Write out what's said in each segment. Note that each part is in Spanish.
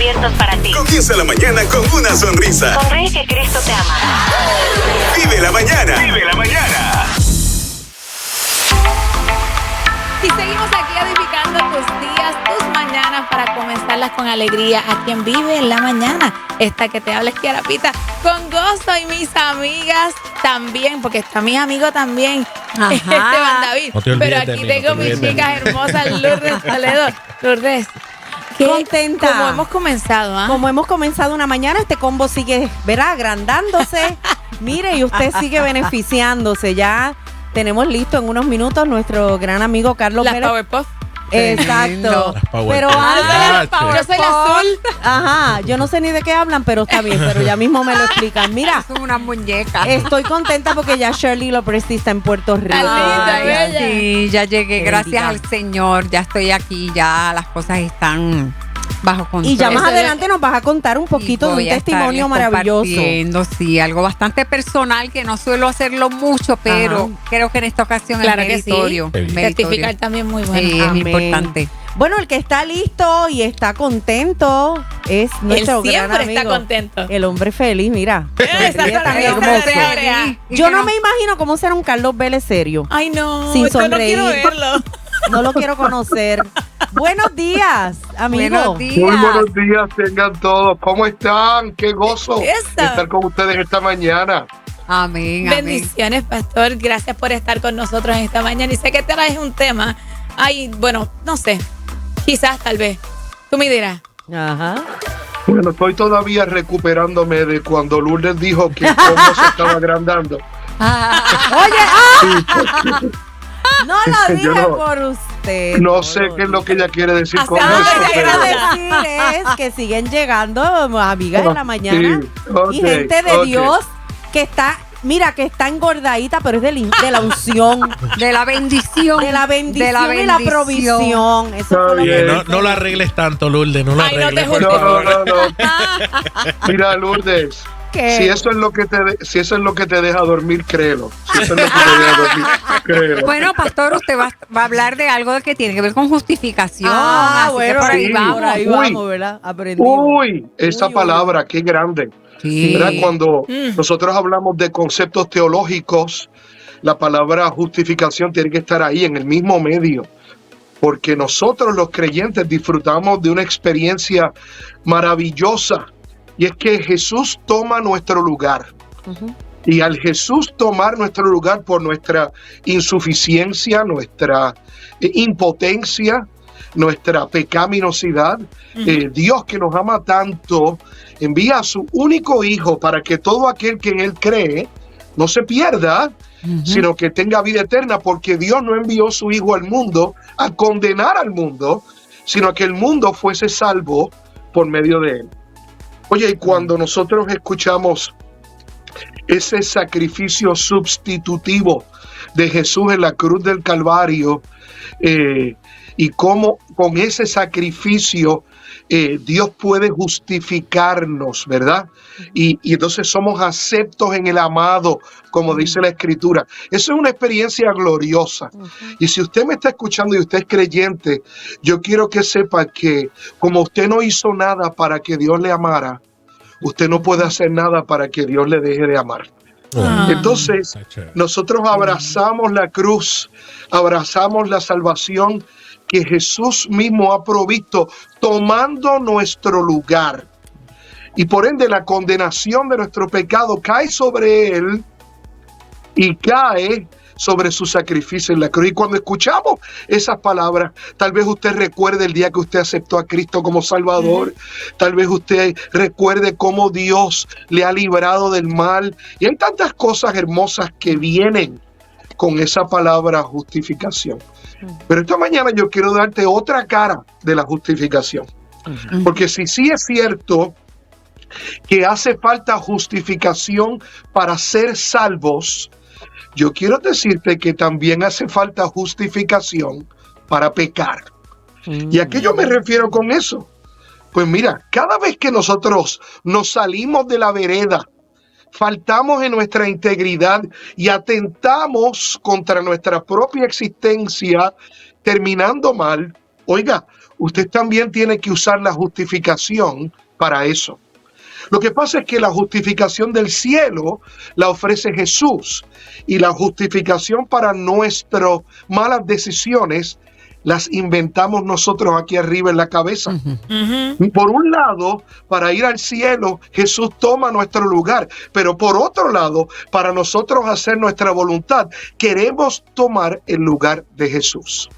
abiertos para ti. Comienza la mañana con una sonrisa. Sonríe que Cristo te ama. Vive la mañana. Vive la mañana. Y seguimos aquí edificando tus días, tus mañanas para comenzarlas con alegría. A quien vive en la mañana. Esta que te habla es Kiara Pita. Con gozo y mis amigas también, porque está mi amigo también, Ajá. Esteban David. No te Pero de aquí mí, no tengo te mis de chicas hermosas, Lourdes Toledo. Lourdes, qué Contenta. Como hemos comenzado, ¿ah? Como hemos comenzado una mañana, este combo sigue, ¿verdad? Agrandándose. Mire, y usted sigue beneficiándose. Ya tenemos listo en unos minutos nuestro gran amigo Carlos Las Pérez. Exacto. Pero Ah, antes, che. Yo soy la azul. ajá, yo no sé ni de qué hablan, pero está bien, pero ya mismo me lo explican. Mira, Son una muñeca. estoy contenta porque ya Shirley Lopresti está en Puerto Rico. Ay, sí, ya llegué, Qué gracias bendita. al Señor, ya estoy aquí, ya las cosas están bajo control. Y ya más Eso es- adelante nos vas a contar un poquito de un testimonio maravilloso. Sí, algo bastante personal que no suelo hacerlo mucho, pero Ajá. creo que en esta ocasión Claro que sí. meritorio. También muy bueno. Sí, es importante. Bueno, el que está listo y está contento es Él nuestro gran siempre está amigo, contento. El hombre feliz, mira. Yo no me imagino cómo será un Carlos Vélez serio. Ay, no. Sin no sonreír. verlo. No lo quiero conocer. Buenos días, amigo. Buenos días. Muy buenos días, tengan todos. ¿Cómo están? Qué gozo estar con ustedes esta mañana. Amén, amén. Bendiciones, pastor. Gracias por estar con nosotros en esta mañana. Y sé que traes un tema. Ay, bueno, no sé. Quizás, tal vez. Tú me dirás. Ajá. Bueno, estoy todavía recuperándome de cuando Lourdes dijo que cómo se estaba agrandando. Oye, ¡ah! No lo dije no- por usted. No sé qué es lo que ella quiere decir con eso, lo que quiero pero... decir es que siguen llegando amigas en la mañana Sí, ok, y gente de. Dios que está, mira, que está engordadita, pero es de, la- de la unción, De la bendición. de la bendición, De la y la provisión. Eso bien. No, no lo arregles tanto, Lourdes, no lo Ay, no arregles. No, no, no, no. Mira, Lourdes, Si eso es lo que te de- si eso es lo que te deja dormir, créelo. Si eso es lo que te deja dormir, créelo. Bueno, pastor, usted va, va a hablar de algo que tiene que ver con justificación. Ah, así que bueno, por ahí sí. vamos. por ahí Uy. vamos, ¿verdad? Aprendimos. Uy, esa Uy, uy, palabra, qué grande. Sí. ¿verdad? Cuando Mm. nosotros hablamos de conceptos teológicos, la palabra justificación tiene que estar ahí en el mismo medio, porque nosotros los creyentes disfrutamos de una experiencia maravillosa, y es que Jesús toma nuestro lugar. Y al Jesús tomar nuestro lugar por nuestra insuficiencia, nuestra eh, impotencia, nuestra pecaminosidad, eh, Dios que nos ama tanto, envía a su único Hijo para que todo aquel que en Él cree no se pierda, sino que tenga vida eterna, porque Dios no envió su Hijo al mundo a condenar al mundo, sino que el mundo fuese salvo por medio de Él. Oye, y cuando nosotros escuchamos ese sacrificio sustitutivo de Jesús en la cruz del Calvario eh, y cómo con ese sacrificio eh, Dios puede justificarnos, ¿verdad? Y, y entonces somos aceptos en el amado, como dice la escritura. Eso es una experiencia gloriosa. Y si usted me está escuchando y usted es creyente, yo quiero que sepa que como usted no hizo nada para que Dios le amara, usted no puede hacer nada para que Dios le deje de amar. Ah. Entonces, nosotros abrazamos la cruz, abrazamos la salvación que Jesús mismo ha provisto, tomando nuestro lugar. Y por ende la condenación de nuestro pecado cae sobre él y cae sobre su sacrificio en la cruz. Y cuando escuchamos esas palabras, tal vez usted recuerde el día que usted aceptó a Cristo como Salvador, tal vez usted recuerde cómo Dios le ha librado del mal. Y hay tantas cosas hermosas que vienen con esa palabra justificación. Pero esta mañana yo quiero darte otra cara de la justificación. Porque si sí es cierto que hace falta justificación para ser salvos, yo quiero decirte que también hace falta justificación para pecar. ¿Y a qué yo me refiero con eso? Pues mira, cada vez que nosotros nos salimos de la vereda, faltamos en nuestra integridad y atentamos contra nuestra propia existencia, terminando mal, oiga, usted también tiene que usar la justificación para eso. Lo que pasa es que la justificación del cielo la ofrece Jesús y la justificación para nuestras malas decisiones las inventamos nosotros aquí arriba en la cabeza. Por un lado, para ir al cielo, Jesús toma nuestro lugar, pero por otro lado, para nosotros hacer nuestra voluntad, queremos tomar el lugar de Jesús.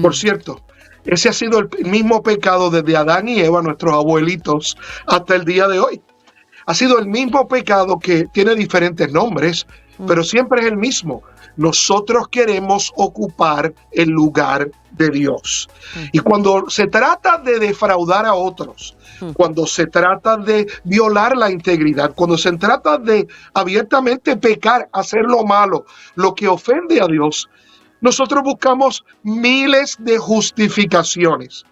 Por cierto, ese ha sido el mismo pecado desde Adán y Eva, nuestros abuelitos, hasta el día de hoy. Ha sido el mismo pecado que tiene diferentes nombres, pero siempre es el mismo. Nosotros queremos ocupar el lugar de Dios. Y cuando se trata de defraudar a otros, cuando se trata de violar la integridad, cuando se trata de abiertamente pecar, hacer lo malo, lo que ofende a Dios, nosotros buscamos miles de justificaciones.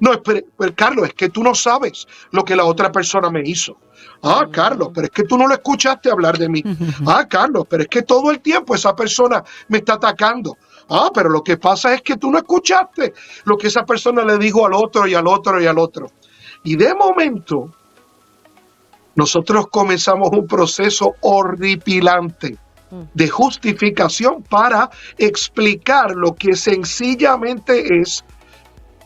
No, espere, pero, Carlos, es que tú no sabes lo que la otra persona me hizo. Ah, Carlos, pero es que tú no lo escuchaste hablar de mí. Ah, Carlos, pero es que todo el tiempo esa persona me está atacando. Ah, pero lo que pasa es que tú no escuchaste lo que esa persona le dijo al otro y al otro y al otro. Y de momento, nosotros comenzamos un proceso horripilante de justificación para explicar lo que sencillamente es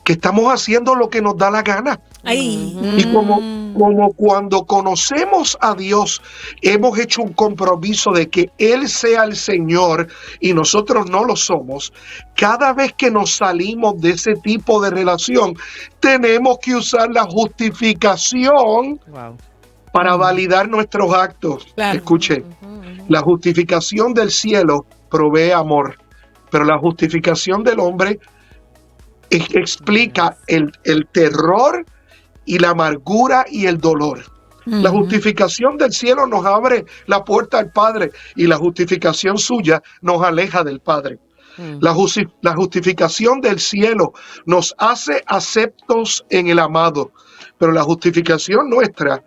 que estamos haciendo lo que nos da la gana. Ay. Y como, como cuando conocemos a Dios, hemos hecho un compromiso de que Él sea el Señor y nosotros no lo somos, cada vez que nos salimos de ese tipo de relación, tenemos que usar la justificación para validar nuestros actos. Claro. Escuche, la justificación del cielo provee amor, pero la justificación del hombre explica el, el terror y la amargura y el dolor. La justificación del cielo nos abre la puerta al Padre y la justificación suya nos aleja del Padre. La, justi- la justificación del cielo nos hace aceptos en el amado, pero la justificación nuestra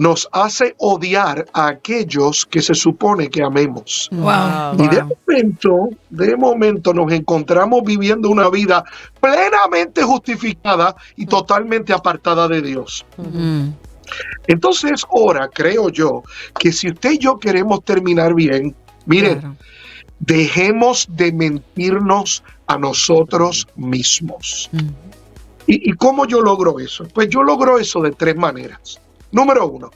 nos hace odiar a aquellos que se supone que amemos. Wow. Y de momento, de momento nos encontramos viviendo una vida plenamente justificada y totalmente apartada de Dios. Entonces es hora, creo yo, que si usted y yo queremos terminar bien, miren, Claro. dejemos de mentirnos a nosotros mismos. ¿Y, y cómo yo logro eso? Pues yo logro eso de tres maneras. Número uno,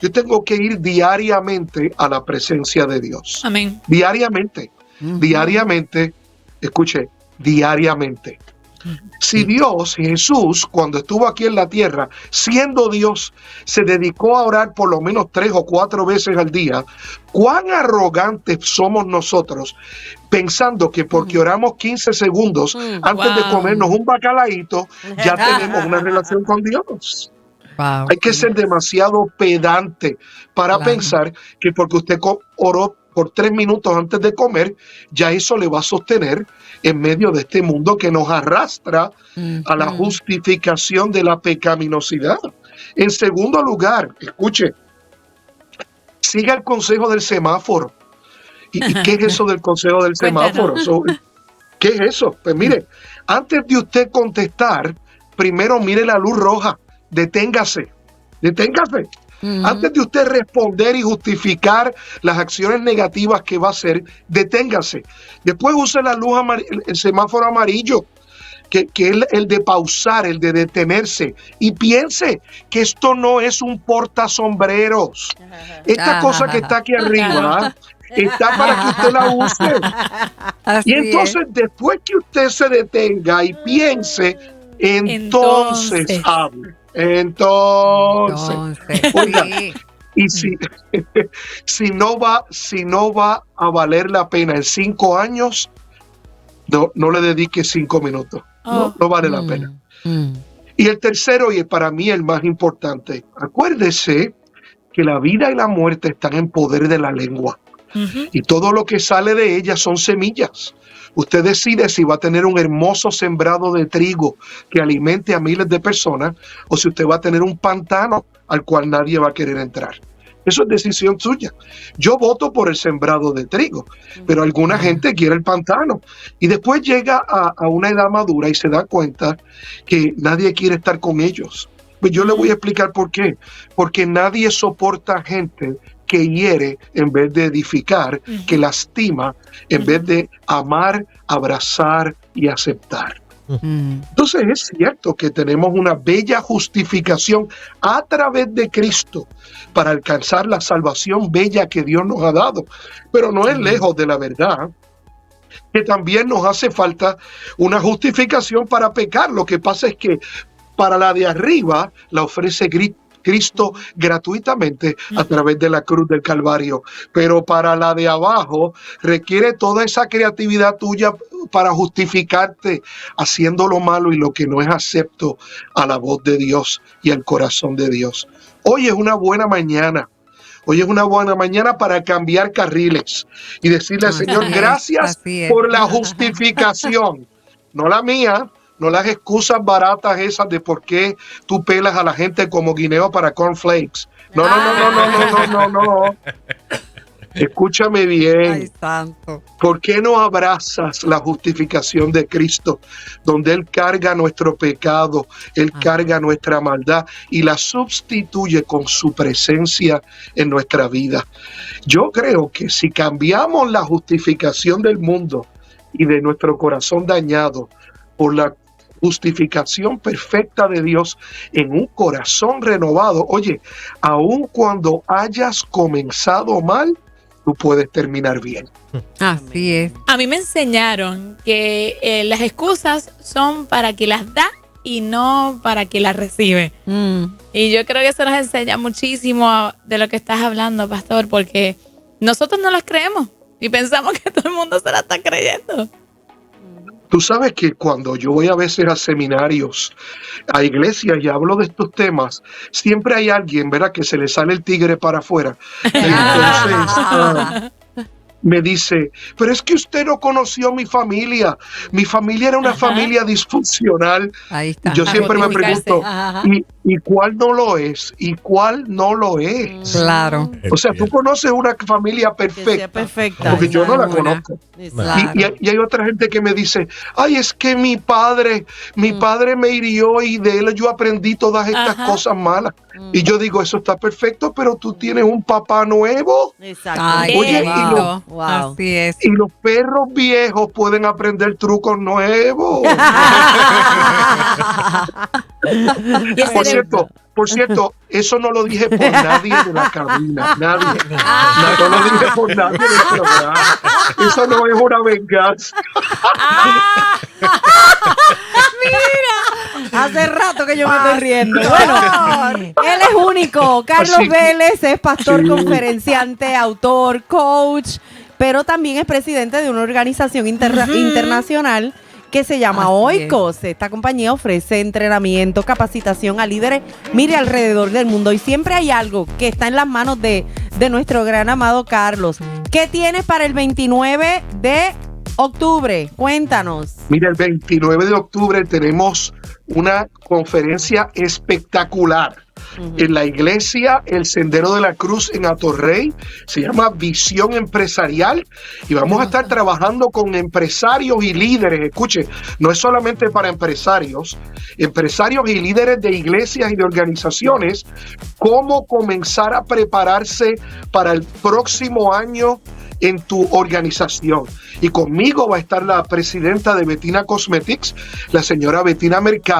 yo tengo que ir diariamente a la presencia de Dios. Amén. Diariamente, diariamente, escuche, diariamente. Si Dios, Jesús, cuando estuvo aquí en la tierra, siendo Dios, se dedicó a orar por lo menos tres o cuatro veces al día, cuán arrogantes somos nosotros pensando que porque oramos 15 segundos antes de comernos un bacalaíto, ya tenemos una relación con Dios. Wow. Hay que ser demasiado pedante para Claro. pensar que porque usted oró por tres minutos antes de comer, ya eso le va a sostener en medio de este mundo que nos arrastra a la justificación de la pecaminosidad. En segundo lugar, escuche, siga el consejo del semáforo. ¿Y, y qué es eso del consejo del semáforo? So, ¿Qué es eso? Pues mire, antes de usted contestar, primero mire la luz roja, deténgase, deténgase. Antes de usted responder y justificar las acciones negativas que va a hacer, deténgase. Después use la luz el, semáforo amarillo, que, que es el, el de pausar, el de detenerse. Y piense que esto no es un portasombreros. Esta cosa que está aquí arriba está para que usted la use. Así Y entonces, después que usted se detenga y piense, entonces, Entonces. hable. Es. Entonces, Entonces, Oiga. sí. y si, si no va, si no va a valer la pena en cinco años, no, no le dedique cinco minutos. No, Oh. no vale la pena. Mm. Y el tercero, y para mí el más importante, acuérdese que la vida y la muerte están en poder de la lengua. Y todo lo que sale de ella son semillas. Usted decide si va a tener un hermoso sembrado de trigo que alimente a miles de personas o si usted va a tener un pantano al cual nadie va a querer entrar. Eso es decisión suya. Yo voto por el sembrado de trigo, pero alguna gente quiere el pantano. Y después llega a, a una edad madura y se da cuenta que nadie quiere estar con ellos. Pues yo le voy a explicar por qué. Porque nadie soporta gente que hiere en vez de edificar, que lastima en vez de amar, abrazar y aceptar. Entonces es cierto que tenemos una bella justificación a través de Cristo para alcanzar la salvación bella que Dios nos ha dado, pero no es lejos de la verdad que también nos hace falta una justificación para pecar. Lo que pasa es que para la de arriba la ofrece Cristo gratuitamente a través de la cruz del Calvario, pero para la de abajo requiere toda esa creatividad tuya para justificarte haciendo lo malo y lo que no es acepto a la voz de Dios y al corazón de Dios. Hoy es una buena mañana. Hoy es una buena mañana para cambiar carriles y decirle al Señor, gracias por la justificación, no la mía, no las excusas baratas esas de por qué tú pelas a la gente como guineo para cornflakes. No, no, no, no, no, no, no, no. Escúchame bien. Ay, santo. ¿Por qué no abrazas la justificación de Cristo, donde Él carga nuestro pecado, Él ah. carga nuestra maldad y la sustituye con su presencia en nuestra vida? Yo creo que si cambiamos la justificación del mundo y de nuestro corazón dañado por la justificación perfecta de Dios en un corazón renovado, oye, aun cuando hayas comenzado mal, tú puedes terminar bien. Así es. A mí me enseñaron que eh, las excusas son para que las da y no para que las recibe. Mm. Y yo creo que eso nos enseña muchísimo de lo que estás hablando, pastor, porque nosotros no las creemos y pensamos que todo el mundo se la está creyendo. Tú sabes que cuando yo voy a veces a seminarios, a iglesias y hablo de estos temas, siempre hay alguien, ¿verdad?, que se le sale el tigre para afuera. Entonces, me dice, pero es que usted no conoció mi familia. Mi familia era una Ajá. familia disfuncional. Ahí está. Yo siempre me pregunto. ¿y, ¿y cuál no lo es? ¿Y cuál no lo es? Claro. O sea, tú conoces una familia perfecta, perfecta. porque yo no la conozco. Exacto. Y, y hay, y hay otra gente que me dice, ay, es que mi padre, mi padre me hirió y de él yo aprendí todas estas Ajá. cosas malas. Y yo digo, eso está perfecto, pero tú tienes un papá nuevo. Exacto. Ay, Oye, y wow. Así es. Y los perros viejos pueden aprender trucos nuevos. Y ese de- cierto, por cierto, eso no lo dije por nadie de la cabina, nadie. No, no lo dije por nadie del programa. Eso no es una venganza. Hace rato que yo me estoy riendo. Bueno, él es único. Carlos Así Vélez es pastor, Sí. conferenciante, autor, coach, pero también es presidente de una organización interna- internacional que se llama Así Oikos. Esta compañía ofrece entrenamiento, capacitación a líderes, mire, alrededor del mundo. Y siempre hay algo que está en las manos de, de nuestro gran amado Carlos. ¿Qué tienes para el 29 de octubre? Cuéntanos. Mira, el 29 de octubre tenemos una conferencia espectacular en la iglesia El Sendero de la Cruz en Atorrey. Se llama Visión Empresarial y vamos a estar trabajando con empresarios y líderes. Escuche, no es solamente para empresarios, empresarios y líderes de iglesias y de organizaciones, cómo comenzar a prepararse para el próximo año en tu organización. Y conmigo va a estar la presidenta de Betina Cosmetics, la señora Betina Mercado,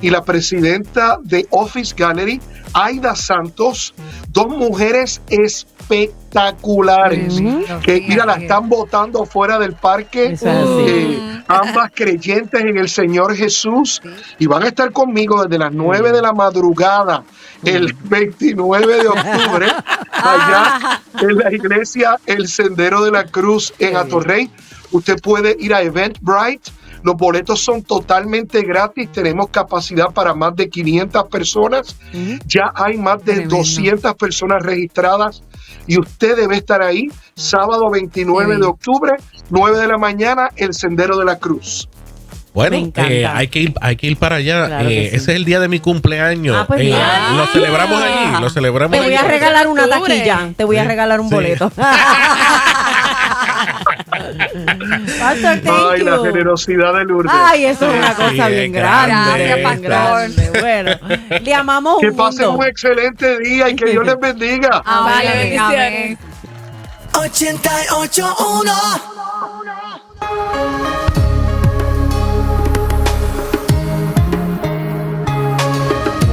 y la presidenta de Office Gallery, Aida Santos, dos mujeres espectaculares. Tremendo, Que sí, mira, la están botando fuera del parque. Es eh, ambas creyentes en el Señor Jesús. Y van a estar conmigo desde las 9 de la madrugada, el 29 de octubre, allá en la iglesia El Sendero de la Cruz en Atorrey. Usted puede ir a Eventbrite. Los boletos son totalmente gratis. Tenemos capacidad para más de 500 personas. Ya hay más de Tremendo. 200 personas registradas y usted debe estar ahí sábado 29 Sí. de octubre, 9 de la mañana, el Sendero de la Cruz. Bueno, eh, hay, que ir, hay que ir para allá. Claro Eh, sí. Ese es el día de mi cumpleaños. Ah, pues Eh, lo celebramos allí. Lo celebramos Te voy a regalar una taquilla. Te voy a regalar un Sí. boleto. Pastor, thank Ay, la you. generosidad de Lourdes. Ay, eso es una cosa bien grande, grande. Gracias, pastor. grande. Bueno, le amamos que un pasen mundo. un excelente día y que Dios les bendiga. Vale, Amén, bendiciones. amén. 88.1